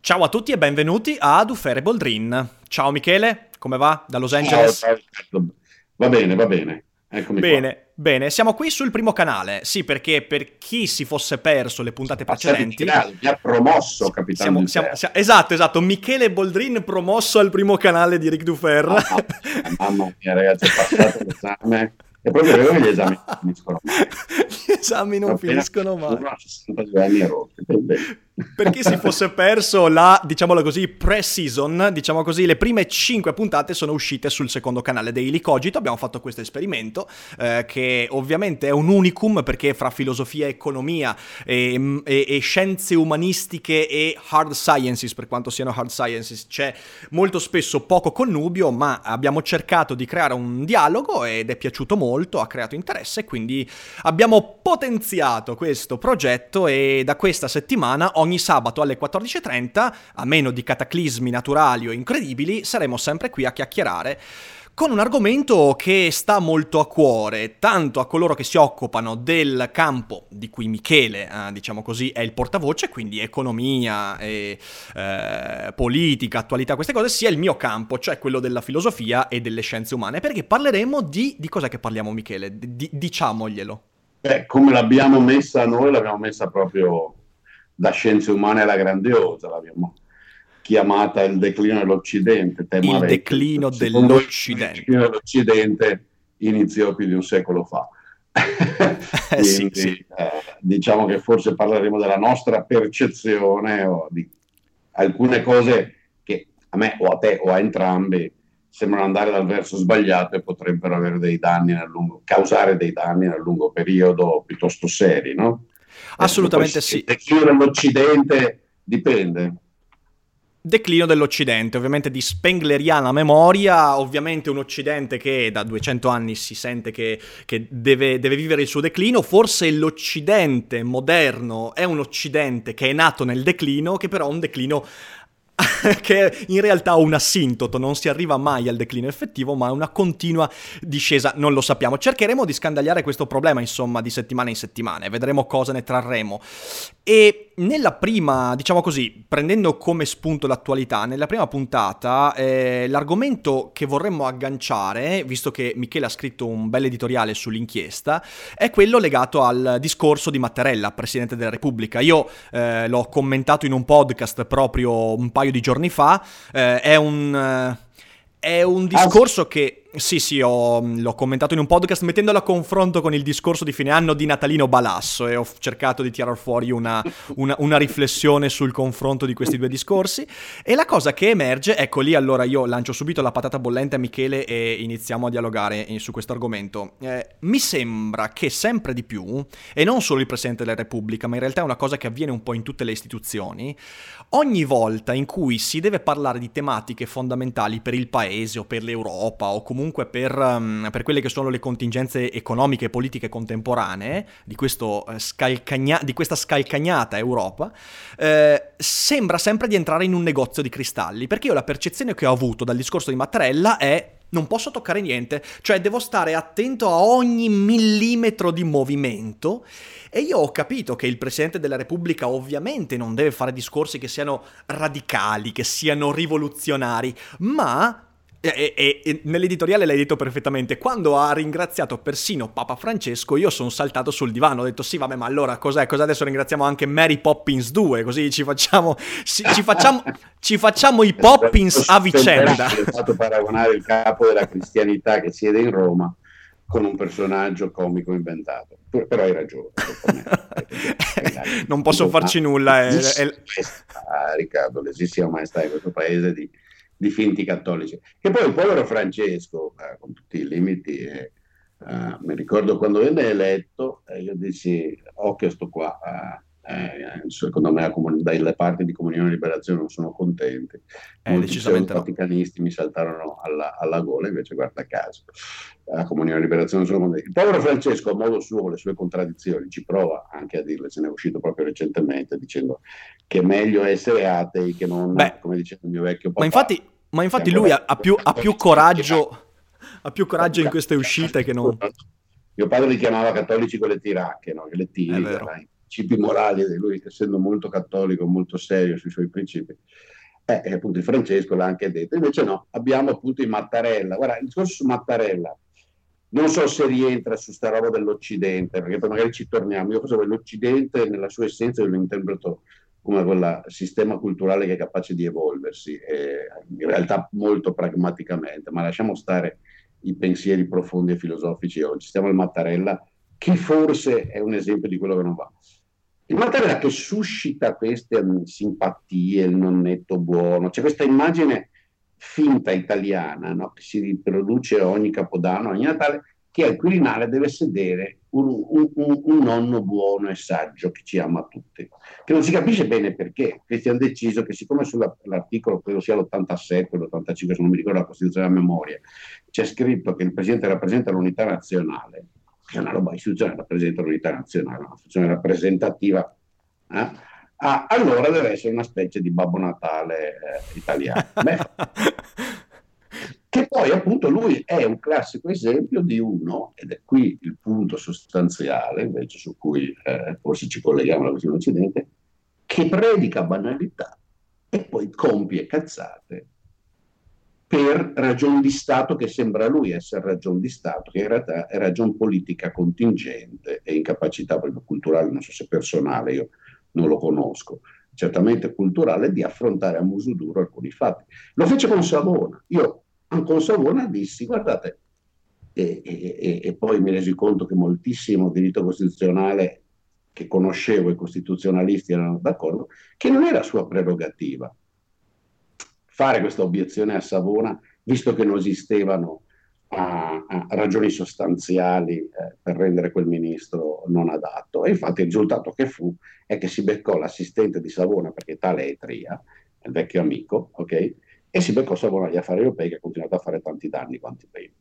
Ciao a tutti e benvenuti ad Ufere Boldrin. Ciao Michele, come va da Los Angeles? Va bene, va bene. Eccomi bene, qua. bene, siamo qui sul primo canale. Sì, perché per chi si fosse perso le puntate precedenti, mi ha promosso capitano siamo, siamo, siamo, Esatto, esatto, Michele Boldrin promosso al primo canale di Ric Dufer. Ah, mamma mia, ragazzi, è passato l'esame. È proprio vero che gli esami non finiscono mai. Gli esami non finiscono mai. Uno a 62 anni e rotti. Per chi si fosse perso la, diciamolo così, pre-season, diciamo così, le prime 5 puntate sono uscite sul secondo canale Daily Cogito, abbiamo fatto questo esperimento, eh, che ovviamente è un unicum perché fra filosofia, economia e, e, e, scienze umanistiche e hard sciences, per quanto siano hard sciences, c'è molto spesso poco connubio, ma abbiamo cercato di creare un dialogo ed è piaciuto molto, ha creato interesse, quindi abbiamo potenziato questo progetto e da questa settimana ogni ogni sabato alle 14.30, a meno di cataclismi naturali o incredibili, saremo sempre qui a chiacchierare con un argomento che sta molto a cuore, tanto a coloro che si occupano del campo di cui Michele, eh, diciamo così, è il portavoce, quindi economia, e, eh, politica, attualità, queste cose, sia il mio campo, cioè quello della filosofia e delle scienze umane, perché parleremo di... di cosa che parliamo Michele? Di, diciamoglielo. Beh, come l'abbiamo messa noi, l'abbiamo messa proprio da scienze umane alla grandiosa, l'abbiamo chiamata il declino dell'Occidente. il declino dell'Occidente. Il declino dell'Occidente iniziò più di un secolo fa. eh, sì, sì. Eh, diciamo che forse parleremo della nostra percezione o di alcune cose che a me o a te o a entrambi sembrano andare dal verso sbagliato e potrebbero avere dei danni nel lungo, causare dei danni nel lungo periodo piuttosto seri, no? Assolutamente sì. Il declino dell'Occidente dipende. Declino dell'Occidente, ovviamente di spengleriana memoria, ovviamente un Occidente che da 200 anni si sente che, che deve, deve, vivere il suo declino, forse l'Occidente moderno è un Occidente che è nato nel declino, che però ha un declino che in realtà un assintoto, non si arriva mai al declino effettivo, ma è una continua discesa, non lo sappiamo. Cercheremo di scandagliare questo problema, insomma, di settimana in settimana e vedremo cosa ne trarremo. E nella prima, diciamo così, prendendo come spunto l'attualità, nella prima puntata eh, l'argomento che vorremmo agganciare, visto che Michele ha scritto un bel editoriale sull'inchiesta, è quello legato al discorso di Mattarella, Presidente della Repubblica. Io eh, l'ho commentato in un podcast proprio un paio di giorni fa, eh, è un... Eh, è un discorso che sì, sì, ho, l'ho commentato in un podcast mettendolo a confronto con il discorso di fine anno di Natalino Balasso e ho cercato di tirare fuori una, una, una, riflessione sul confronto di questi due discorsi. E la cosa che emerge, ecco lì allora io lancio subito la patata bollente a Michele e iniziamo a dialogare su questo argomento. Eh, mi sembra che sempre di più, e non solo il Presidente della Repubblica, ma in realtà è una cosa che avviene un po' in tutte le istituzioni, ogni volta in cui si deve parlare di tematiche fondamentali per il Paese o per l'Europa o comunque comunque per, um, per, quelle che sono le contingenze economiche e politiche contemporanee di, uh, scalcagna- di questa scalcagnata Europa, eh, sembra sempre di entrare in un negozio di cristalli, perché io la percezione che ho avuto dal discorso di Mattarella è non posso toccare niente, cioè devo stare attento a ogni millimetro di movimento e io ho capito che il Presidente della Repubblica ovviamente non deve fare discorsi che siano radicali, che siano rivoluzionari, ma e, e, e, nell'editoriale l'hai detto perfettamente. Quando ha ringraziato persino Papa Francesco, io sono saltato sul divano. Ho detto: Sì, vabbè, ma allora cos'è? Cosa adesso ringraziamo anche Mary Poppins 2? Così ci facciamo, ci, ci facciamo, ci facciamo i Poppins a vicenda. Ho fatto paragonare il capo della cristianità che siede in Roma con un personaggio comico inventato. Però hai ragione. non posso farci nulla. È, è... Ah, Riccardo, l'esistenza maestà in questo paese di di finti cattolici. Che poi il povero Francesco, eh, con tutti i limiti, eh, eh, mi ricordo quando venne eletto, io dissi, occhio sto qua, eh, secondo me dalle parti di Comunione e Liberazione non sono contenti. Eh, Molti decisamente no. vaticanisti mi saltarono alla, alla, gola, invece guarda caso, la Comunione e Liberazione sono contenti. Il povero Francesco, a modo suo, con le sue contraddizioni, ci prova anche a dirle, se ne è uscito proprio recentemente, dicendo che è meglio essere atei che non, Beh, come diceva il mio vecchio papà. Ma infatti, ma infatti lui ha, ha, più, ha più coraggio... Ha più coraggio in queste uscite che non... Mio padre li chiamava cattolici con le tiracche, no? le tiri, principi morali, lui essendo molto cattolico, molto serio sui suoi principi. Eh, appunto il Francesco l'ha anche detto. Invece no, abbiamo appunto i Mattarella. Guarda, il discorso su Mattarella, non so se rientra su sta roba dell'Occidente, perché poi magari ci torniamo. Io cosa l'Occidente nella sua essenza lo interpreto come quel sistema culturale che è capace di evolversi, eh, in realtà molto pragmaticamente, ma lasciamo stare i pensieri profondi e filosofici oggi. Stiamo al Mattarella, che forse è un esempio di quello che non va. Il Mattarella che suscita queste um, simpatie, il nonnetto buono, c'è questa immagine finta italiana no? che si riproduce ogni capodanno, ogni Natale, che al Quirinale deve sedere un, un, un, un, nonno buono e saggio che ci ama tutti, che non si capisce bene perché. Questi hanno deciso che siccome sull'articolo, credo sia l'87 o l'85, se non mi ricordo la Costituzione a memoria, c'è scritto che il Presidente rappresenta l'unità nazionale, che è una roba istituzionale, rappresenta l'unità nazionale, una funzione rappresentativa, eh? ah, allora deve essere una specie di Babbo Natale eh, italiano. Beh, che poi appunto lui è un classico esempio di uno, ed è qui il punto sostanziale invece su cui eh, forse ci colleghiamo alla questione occidente, che predica banalità e poi compie cazzate per ragioni di Stato che sembra a lui essere ragione di Stato, che in realtà è ragione politica contingente e incapacità proprio culturale, non so se personale, io non lo conosco, certamente culturale, di affrontare a muso duro alcuni fatti. Lo fece con Savona. Io con Savona dissi, guardate, e, e, e, poi mi resi conto che moltissimo diritto costituzionale che conoscevo i costituzionalisti erano d'accordo, che non era sua prerogativa fare questa obiezione a Savona, visto che non esistevano a, a ragioni sostanziali eh, per rendere quel ministro non adatto. E infatti il risultato che fu è che si beccò l'assistente di Savona, perché tale è Tria, il vecchio amico, ok? e si beccò Savona agli affari europei che ha continuato a fare tanti danni quanti prima.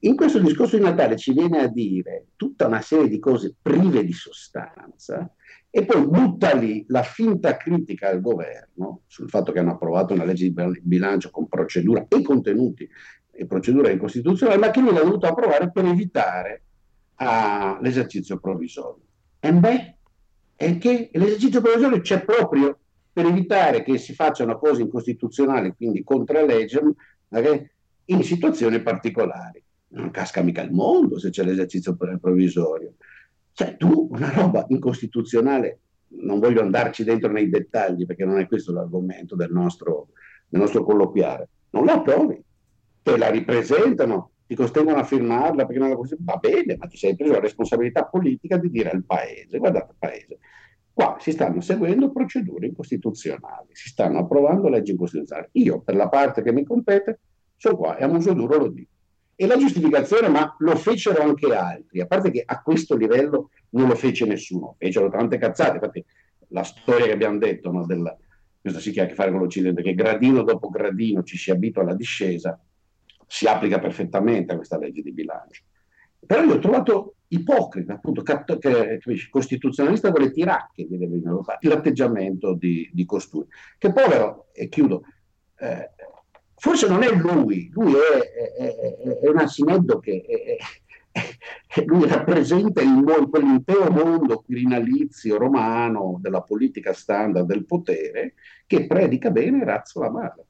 In questo discorso di Natale ci viene a dire tutta una serie di cose prive di sostanza e poi butta lì la finta critica al governo sul fatto che hanno approvato una legge di bilancio con procedura e contenuti e procedura incostituzionale, ma che lui l'ha dovuto approvare per evitare uh, l'esercizio provvisorio. E beh, è che l'esercizio provvisorio c'è proprio per evitare che si facciano cose incostituzionali, quindi contro legge, okay, in situazioni particolari. Non casca mica il mondo se c'è l'esercizio provvisorio. Cioè, tu una roba incostituzionale, non voglio andarci dentro nei dettagli perché non è questo l'argomento del nostro, del nostro colloquiare, non la approvi, te la ripresentano, ti costringono a firmarla perché non la va bene, ma ti sei preso la responsabilità politica di dire al paese, guardate paese, Qua si stanno seguendo procedure incostituzionali, si stanno approvando leggi incostituzionali. Io, per la parte che mi compete, sono qua e a muso duro lo dico. E la giustificazione, ma lo fecero anche altri, a parte che a questo livello non lo fece nessuno, fecero tante cazzate, infatti la storia che abbiamo detto, no, del, questo si ha a che fare con l'Occidente, che gradino dopo gradino ci si abitua alla discesa, si applica perfettamente a questa legge di bilancio. Però io ho trovato ipocrita, appunto, cat- che, capisci, costituzionalista con le tiracche, fatti, l'atteggiamento di, di costui. Che povero, e chiudo, eh, forse non è lui, lui è, è, è, è un asineddo che lui rappresenta il, quell'intero mondo quirinalizio romano della politica standard del potere che predica bene e razzola male.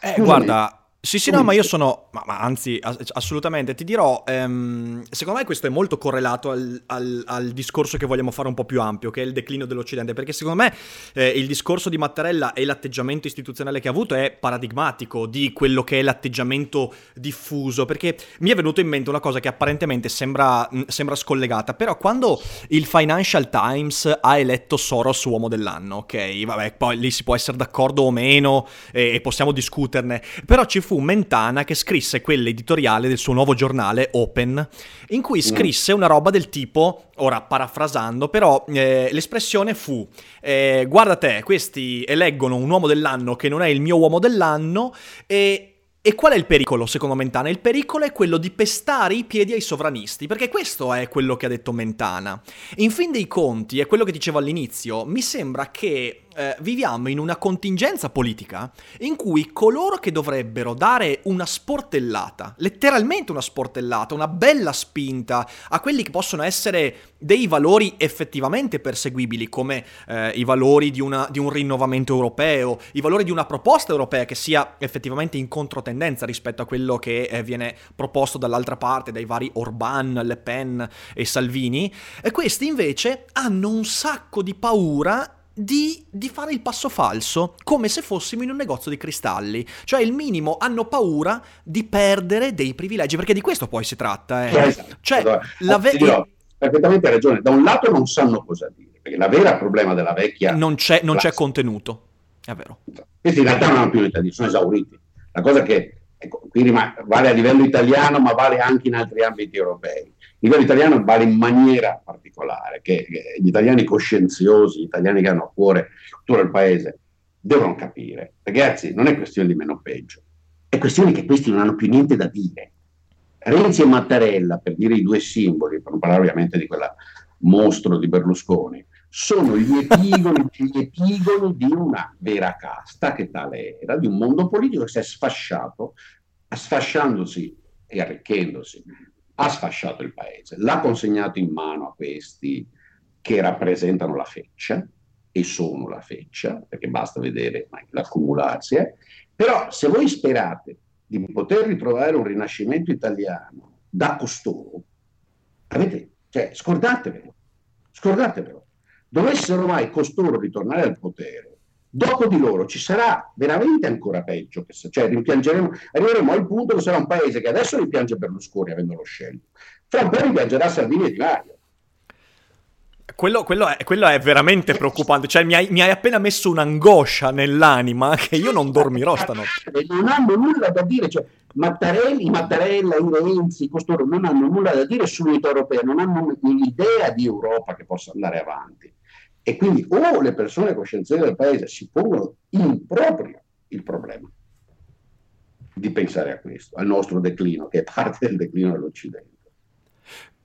Eh, guarda, sì, sì, no, ma io sono, ma, ma anzi, assolutamente, ti dirò, ehm, secondo me questo è molto correlato al, al, al, discorso che vogliamo fare un po' più ampio, che è il declino dell'Occidente, perché secondo me eh, il discorso di Mattarella e l'atteggiamento istituzionale che ha avuto è paradigmatico di quello che è l'atteggiamento diffuso, perché mi è venuto in mente una cosa che apparentemente sembra, sembra scollegata, però quando il Financial Times ha eletto Soros uomo dell'anno, ok, vabbè, poi lì si può essere d'accordo o meno e, e possiamo discuterne, però ci fu fu Mentana che scrisse quell'editoriale del suo nuovo giornale Open, in cui mm. scrisse una roba del tipo, ora parafrasando, però eh, l'espressione fu, eh, guarda te, questi eleggono un uomo dell'anno che non è il mio uomo dell'anno e e qual è il pericolo, secondo Mentana? Il pericolo è quello di pestare i piedi ai sovranisti, perché questo è quello che ha detto Mentana. In fin dei conti, è quello che dicevo all'inizio, mi sembra che eh, viviamo in una contingenza politica in cui coloro che dovrebbero dare una sportellata, letteralmente una sportellata, una bella spinta a quelli che possono essere dei valori effettivamente perseguibili, come eh, i valori di, una, di, un rinnovamento europeo, i valori di una proposta europea che sia effettivamente in controtendenza rispetto a quello che eh, viene proposto dall'altra parte dai vari Orban, Le Pen e Salvini, e questi invece hanno un sacco di paura di, di, fare il passo falso, come se fossimo in un negozio di cristalli. Cioè, il minimo, hanno paura di perdere dei privilegi, perché di questo poi si tratta. Eh. Esatto. Cioè, allora, la ve- dirò, perfettamente ragione. Da un lato non sanno cosa dire, perché la vera problema della vecchia... Non c'è, non c'è contenuto, è vero. Questi in realtà non hanno più dire, sono esauriti. La cosa che, ecco, qui vale a livello italiano, ma vale anche in altri ambiti europei livello italiano vale in maniera particolare, che, che gli italiani coscienziosi, gli italiani che hanno a cuore cultura del paese, devono capire. Ragazzi, non è questione di meno peggio, è questione che questi non hanno più niente da dire. Renzi e Mattarella, per dire i due simboli, per non parlare ovviamente di quella mostro di Berlusconi, sono gli epigoni, gli epigoni di una vera casta che tale era, di un mondo politico che si è sfasciato, sfasciandosi e arricchendosi ha sfasciato il paese, l'ha consegnato in mano a questi che rappresentano la feccia e sono la feccia, perché basta vedere l'accumularsi. Eh. Però se voi sperate di poter ritrovare un rinascimento italiano da costoro, avete, cioè, scordatevelo, scordatevelo. Dovessero mai costoro ritornare al potere, Dopo di loro ci sarà veramente ancora peggio, cioè rimpiangeremo, arriveremo al punto che sarà un paese che adesso rimpiange Berlusconi avendolo scelto, fra un po' rimpiangerà Salvini e Di Maio. Quello, quello, è, quello, è, veramente preoccupante, cioè mi hai, mi hai, appena messo un'angoscia nell'anima che io non dormirò stanotte. Non hanno nulla da dire, cioè Mattarelli, Mattarella, i Renzi, costoro non hanno nulla da dire sull'unità europea, non hanno un'idea di Europa che possa andare avanti. E quindi o le persone coscienziose del paese si pongono in proprio il problema di pensare a questo, al nostro declino, che è parte del declino dell'Occidente,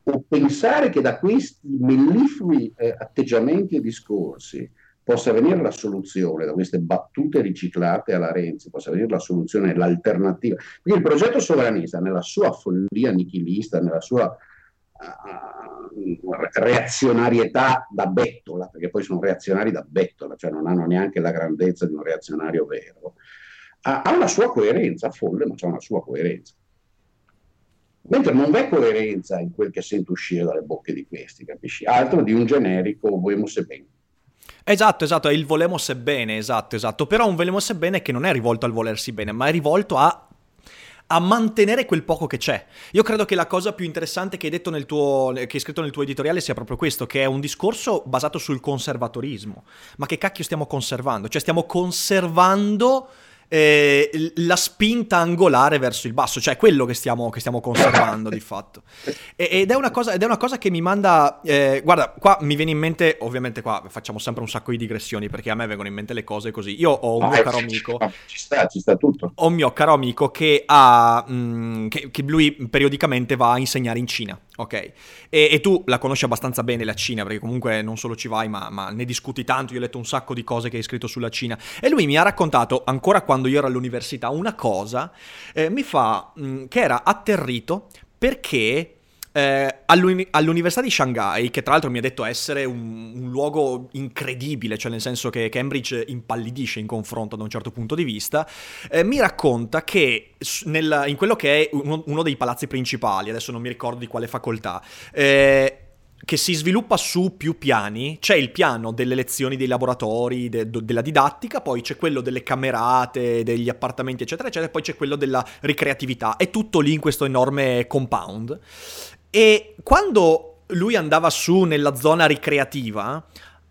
o pensare che da questi melliflui eh, atteggiamenti e discorsi possa venire la soluzione, da queste battute riciclate alla Renzi, possa venire la soluzione, l'alternativa. Quindi il progetto sovranista, nella sua follia nichilista, nella sua reazionarietà da bettola, perché poi sono reazionari da bettola, cioè non hanno neanche la grandezza di un reazionario vero, ha, una sua coerenza, folle, ma c'è una sua coerenza. Mentre non v'è coerenza in quel che sento uscire dalle bocche di questi, capisci? Altro di un generico volemo se bene. Esatto, esatto, è il volemo se bene, esatto, esatto. Però un volemo se bene che non è rivolto al volersi bene, ma è rivolto a a mantenere quel poco che c'è. Io credo che la cosa più interessante che hai, detto nel tuo, che hai scritto nel tuo editoriale sia proprio questo, che è un discorso basato sul conservatorismo. Ma che cacchio stiamo conservando? Cioè stiamo conservando eh, la spinta angolare verso il basso, cioè quello che stiamo, che stiamo conservando di fatto. E, ed, è cosa, ed, è una cosa, che mi manda, eh, guarda, qua mi viene in mente, ovviamente qua facciamo sempre un sacco di digressioni perché a me vengono in mente le cose così. Io ho un ah, mio caro amico, ci sta, ci sta tutto. Ho un mio caro amico che ha, mh, mm, che, che lui periodicamente va a insegnare in Cina Ok, e, e, tu la conosci abbastanza bene la Cina, perché comunque non solo ci vai, ma, ma, ne discuti tanto. Io ho letto un sacco di cose che hai scritto sulla Cina. E lui mi ha raccontato, ancora quando io ero all'università, una cosa, eh, mi fa, mh, mm, che era atterrito perché eh, all'uni- all'Università di Shanghai, che tra l'altro mi ha detto essere un, un luogo incredibile, cioè nel senso che Cambridge impallidisce in confronto da un certo punto di vista, eh, mi racconta che nel, in quello che è uno, uno, dei palazzi principali, adesso non mi ricordo di quale facoltà, eh, che si sviluppa su più piani. C'è il piano delle lezioni dei laboratori, de- della didattica, poi c'è quello delle camerate, degli appartamenti, eccetera, eccetera, e poi c'è quello della ricreatività. È tutto lì in questo enorme compound. E quando lui andava su nella zona ricreativa,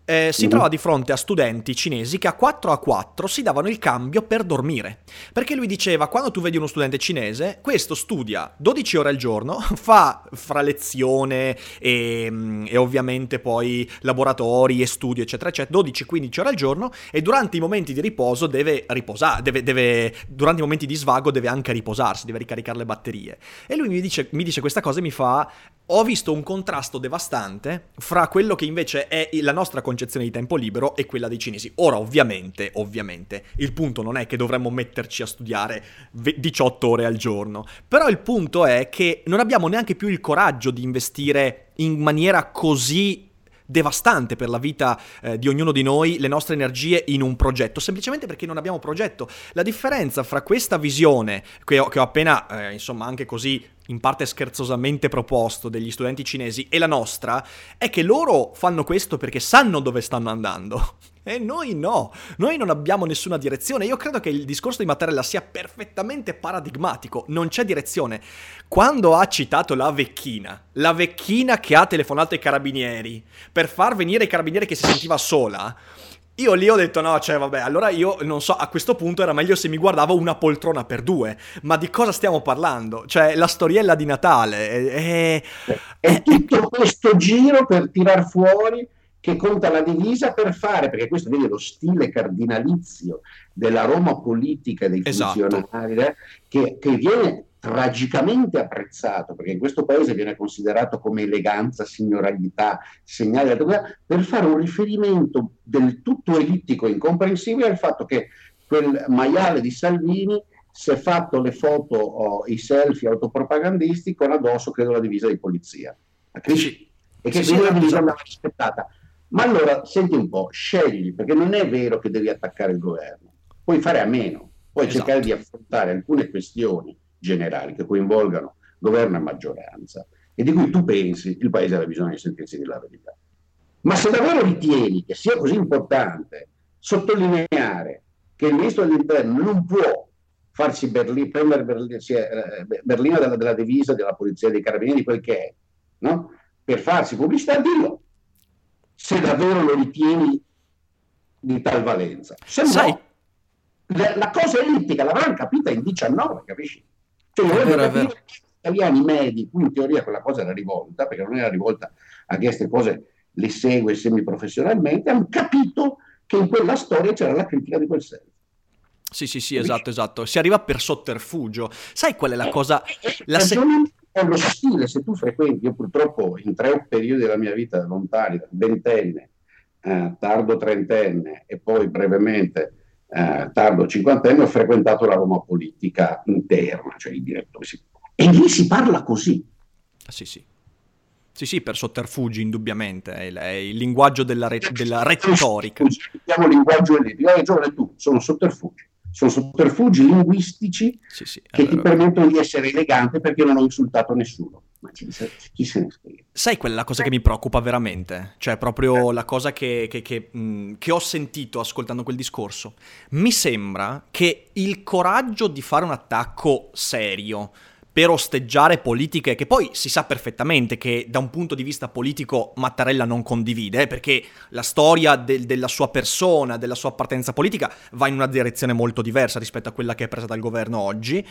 eh, si mm-hmm. trova di fronte a studenti cinesi che a 4 a 4 si davano il cambio per dormire. Perché lui diceva, quando tu vedi uno studente cinese, questo studia 12 ore al giorno, fa fra lezione e, mm, e ovviamente poi laboratori e studio, eccetera, eccetera, 12-15 ore al giorno e durante i momenti di riposo deve riposare, deve, deve, durante i momenti di svago deve anche riposarsi, deve ricaricare le batterie. E lui mi dice, mi dice questa cosa e mi fa, ho visto un contrasto devastante fra quello che invece è la nostra concezione di tempo libero e quella dei cinesi. Ora, ovviamente, ovviamente, il punto non è che dovremmo metterci a studiare 18 ore al giorno, però il punto è che non abbiamo neanche più il coraggio di investire in maniera così devastante per la vita eh, di ognuno di noi le nostre energie in un progetto, semplicemente perché non abbiamo progetto. La differenza fra questa visione che ho, che ho appena, eh, insomma, anche così in parte scherzosamente proposto degli studenti cinesi e la nostra è che loro fanno questo perché sanno dove stanno andando. E noi no, noi non abbiamo nessuna direzione. Io credo che il discorso di Mattarella sia perfettamente paradigmatico, non c'è direzione. Quando ha citato la vecchina, la vecchina che ha telefonato ai carabinieri per far venire i carabinieri che si sentiva sola, io lì ho detto no, cioè vabbè, allora io non so, a questo punto era meglio se mi guardavo una poltrona per due, ma di cosa stiamo parlando? Cioè la storiella di Natale è... È, è tutto questo giro per tirar fuori che conta la divisa per fare, perché questo vedi lo stile cardinalizio della Roma politica dei esatto. funzionari, eh, che, che viene tragicamente apprezzato, perché in questo paese viene considerato come eleganza, signoralità, segnale per fare un riferimento del tutto elittico e incomprensibile al fatto che quel maiale di Salvini si è fatto le foto o i selfie autopropagandisti con addosso, credo, la divisa di polizia. Sì. E che sì, quindi sì, la divisa andava rispettata. Ma allora, senti un po', scegli, perché non è vero che devi attaccare il governo, puoi fare a meno, puoi esatto. cercare di affrontare alcune questioni generali che coinvolgano governo e maggioranza e di cui tu pensi il Paese abbia bisogno di sentirsi di la verità. Ma se davvero ritieni che sia così importante sottolineare che il ministro dell'interno non può farsi Berlino, prendere Berlino, eh, Berlino della, della, divisa della polizia dei carabinieri, quel che è, no? per farsi pubblicità, dillo, se davvero lo ritieni di tal valenza. Se Sai. no, la, la cosa ellittica l'avranno capita in 19, capisci? Cioè, è vero, è vero. italiani medi, cui in teoria quella cosa era rivolta, perché non era rivolta a chi queste cose le segue semiprofessionalmente, hanno capito che in quella storia c'era la critica di quel senso. Sì, sì, sì, esatto, esatto. Si arriva per sotterfugio. Sai qual è la eh, cosa? Eh, eh, la se... È lo stile, se tu frequenti, io purtroppo in tre periodi della mia vita lontani, ventenne, eh, tardo trentenne e poi brevemente eh, tardo cinquantenne, ho frequentato la Roma politica interna, cioè i direttori. E lì si parla così. Ah, sì, sì. Sì, sì, per sotterfugi, indubbiamente, è il, è il linguaggio della, re, della retorica. Chiamo linguaggio elitico, hai ragione tu, sono sotterfugi. Sono sotterfugi linguistici sì, sì, che ti permettono di essere elegante perché non ho insultato nessuno. Ma chi se, ne spiega? Sai quella cosa che mi preoccupa veramente? Cioè, proprio eh. la cosa che, che, che, mh, che ho sentito ascoltando quel discorso. Mi sembra che il coraggio di fare un attacco serio per osteggiare politiche che poi si sa perfettamente che da un punto di vista politico Mattarella non condivide, perché la storia del, della sua persona, della sua appartenenza politica va in una direzione molto diversa rispetto a quella che è presa dal governo oggi,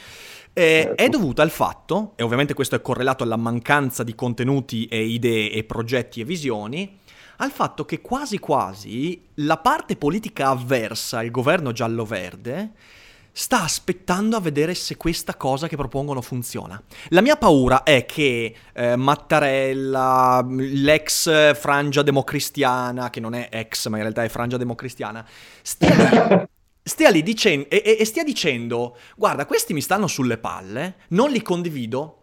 eh, certo. è dovuta al fatto, e ovviamente questo è correlato alla mancanza di contenuti e idee e progetti e visioni, al fatto che quasi quasi la parte politica avversa al governo giallo-verde sta aspettando a vedere se questa cosa che propongono funziona. La mia paura è che eh, Mattarella, l'ex frangia democristiana, che non è ex ma in realtà è frangia democristiana, stia lì, stia lì dicendo, e, e stia dicendo, guarda, questi mi stanno sulle palle, non li condivido,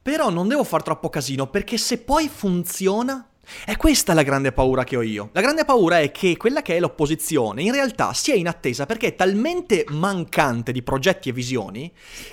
però non devo far troppo casino perché se poi funziona è questa la grande paura che ho io. La grande paura è che quella che è l'opposizione in realtà sia in attesa perché è talmente mancante di progetti e visioni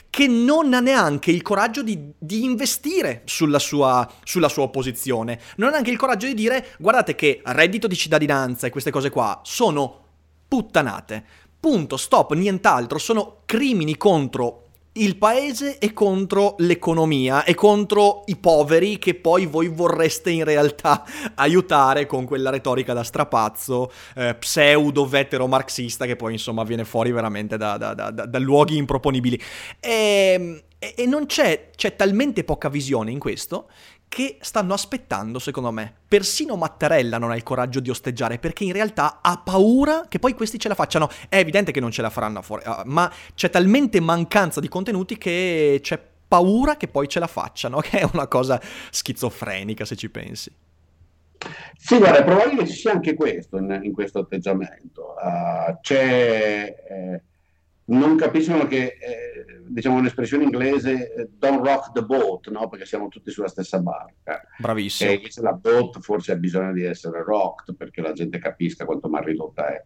che non ha neanche il coraggio di, di investire sulla sua, sulla sua opposizione. Non ha neanche il coraggio di dire guardate che reddito di cittadinanza e queste cose qua sono puttanate. Punto, stop, nient'altro. Sono crimini contro il paese e contro l'economia e contro i poveri che poi voi vorreste in realtà aiutare con quella retorica da strapazzo eh, pseudo vetero marxista che poi insomma viene fuori veramente da, da, da, da luoghi improponibili. E, e, e non c'è, c'è talmente poca visione in questo che stanno aspettando, secondo me. Persino Mattarella non ha il coraggio di osteggiare perché in realtà ha paura che poi questi ce la facciano. È evidente che non ce la faranno fuori, uh, ma c'è talmente mancanza di contenuti che c'è paura che poi ce la facciano, che è una cosa schizofrenica se ci pensi. Sì, guarda, è probabile ci sia anche questo in, in questo atteggiamento. Uh, c'è... Eh non capiscono che, eh, diciamo un'espressione inglese, eh, don't rock the boat, no? perché siamo tutti sulla stessa barca. Bravissimo. E invece la boat forse ha bisogno di essere rocked perché la gente capisca quanto mal ridotta è.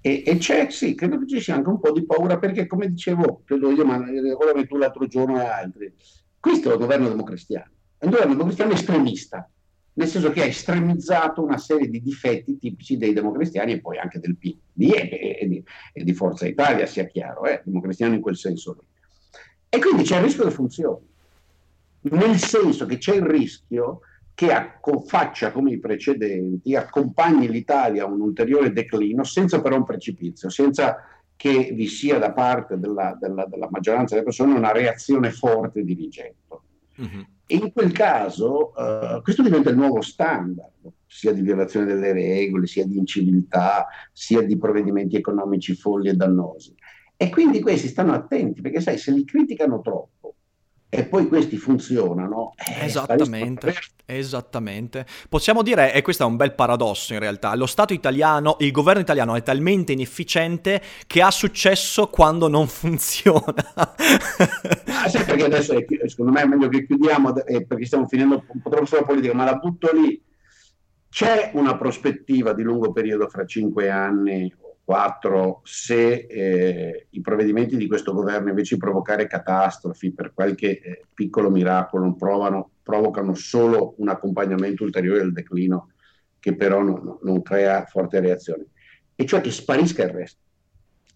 E, e, c'è, sì, credo che ci sia anche un po' di paura perché, come dicevo, credo io, ma come tu l'altro giorno e altri, questo è il governo democristiano, è un governo democristiano estremista nel senso che ha estremizzato una serie di difetti tipici dei democristiani e poi anche del PD e, e, di, e di, Forza Italia, sia chiaro, eh, democristiano in quel senso lì. E quindi c'è il rischio che funzioni, nel senso che c'è il rischio che faccia come i precedenti, accompagni l'Italia a un ulteriore declino senza però un precipizio, senza che vi sia da parte della, della, della maggioranza delle persone una reazione forte di rigetto. Mm-hmm. In quel caso uh, questo diventa il nuovo standard, sia di violazione delle regole, sia di inciviltà, sia di provvedimenti economici folli e dannosi. E quindi questi stanno attenti, perché sai, se li criticano troppo, e poi questi funzionano. Eh, esattamente, esattamente. Possiamo dire, e questo è un bel paradosso in realtà, lo Stato italiano, il governo italiano è talmente inefficiente che ha successo quando non funziona. ah, sì, perché adesso è, secondo me è meglio che chiudiamo, eh, perché stiamo finendo un po' troppo sulla politica, ma la butto lì. C'è una prospettiva di lungo periodo fra cinque anni 4. Se eh, i provvedimenti di questo governo invece di provocare catastrofi per qualche eh, piccolo miracolo provano, provocano solo un accompagnamento ulteriore del declino che però non, non crea forte reazione, e cioè che sparisca il resto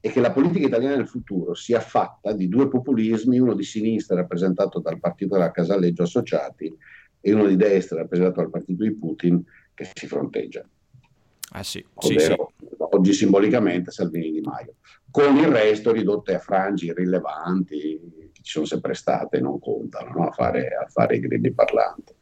e che la politica italiana del futuro sia fatta di due populismi, uno di sinistra rappresentato dal partito della Casaleggio Associati e uno di destra rappresentato dal partito di Putin che si fronteggiano. Eh sì, ovvero sì, sì. oggi simbolicamente Salvini Di Maio, con il resto ridotte a frangi irrilevanti che ci sono sempre state non contano no? a, fare, a, fare, i grilli parlanti.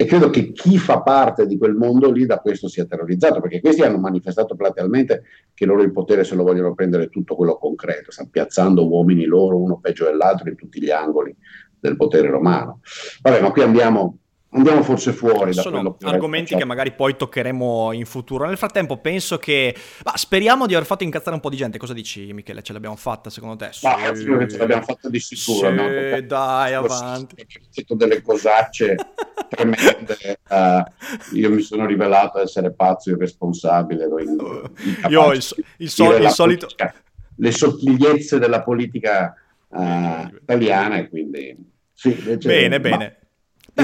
E credo che chi fa parte di quel mondo lì da questo sia terrorizzato, perché questi hanno manifestato platealmente che loro il potere se lo vogliono prendere tutto quello concreto, stanno piazzando uomini loro uno peggio dell'altro in tutti gli angoli del potere romano. Vabbè, ma qui andiamo andiamo forse fuori da Sono argomenti che magari poi toccheremo in futuro. Nel frattempo penso che bah, speriamo di aver fatto incazzare un po' di gente. Cosa dici Michele? Ce l'abbiamo fatta secondo te? Sì, Ma ce l'abbiamo fatta di sicuro. Sì, no? dai, avanti. Ho delle cosacce tremende. Uh, io mi sono rivelato essere pazzo e irresponsabile. io ho il, il, sol- il solito... Politica, le sottigliezze della politica uh, italiana e quindi... Sì, bene, bene.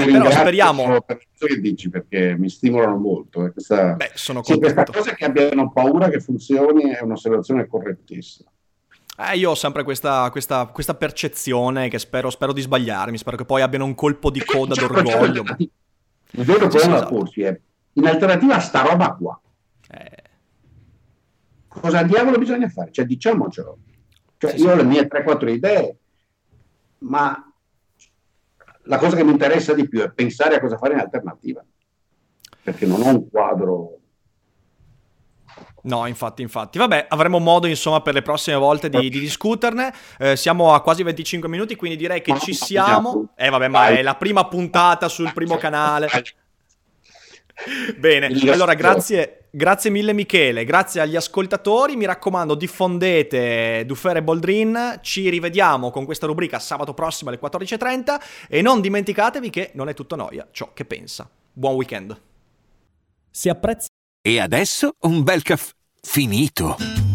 Però speriamo. Per che dici, perché mi stimolano molto. Eh. Questa, Beh, sono sì, questa cosa che abbiano paura che funzioni è un'osservazione correttissima. Eh, io ho sempre questa, questa, questa percezione che spero, spero, di sbagliarmi, spero che poi abbiano un colpo di coda d'orgoglio. Il vero problema da porsi è, in alternativa a sta roba qua, eh. cosa diavolo bisogna fare? Cioè, diciamocelo. Cioè, sì, io sì. ho le mie 3-4 idee, ma la cosa che mi interessa di più è pensare a cosa fare in alternativa, perché non ho un quadro No, infatti, infatti. Vabbè, avremo modo, insomma, per le prossime volte di, di discuterne. Eh, siamo a quasi 25 minuti, quindi direi che ci siamo. Eh, vabbè, ma è la prima puntata sul primo canale. Bene, allora grazie, grazie mille Michele, grazie agli ascoltatori, mi raccomando diffondete Dufere Boldrin, ci rivediamo con questa rubrica sabato prossimo alle 14.30 e non dimenticatevi che non è tutto noia ciò che pensa. Buon weekend. Si apprezza. E adesso un bel caffè finito.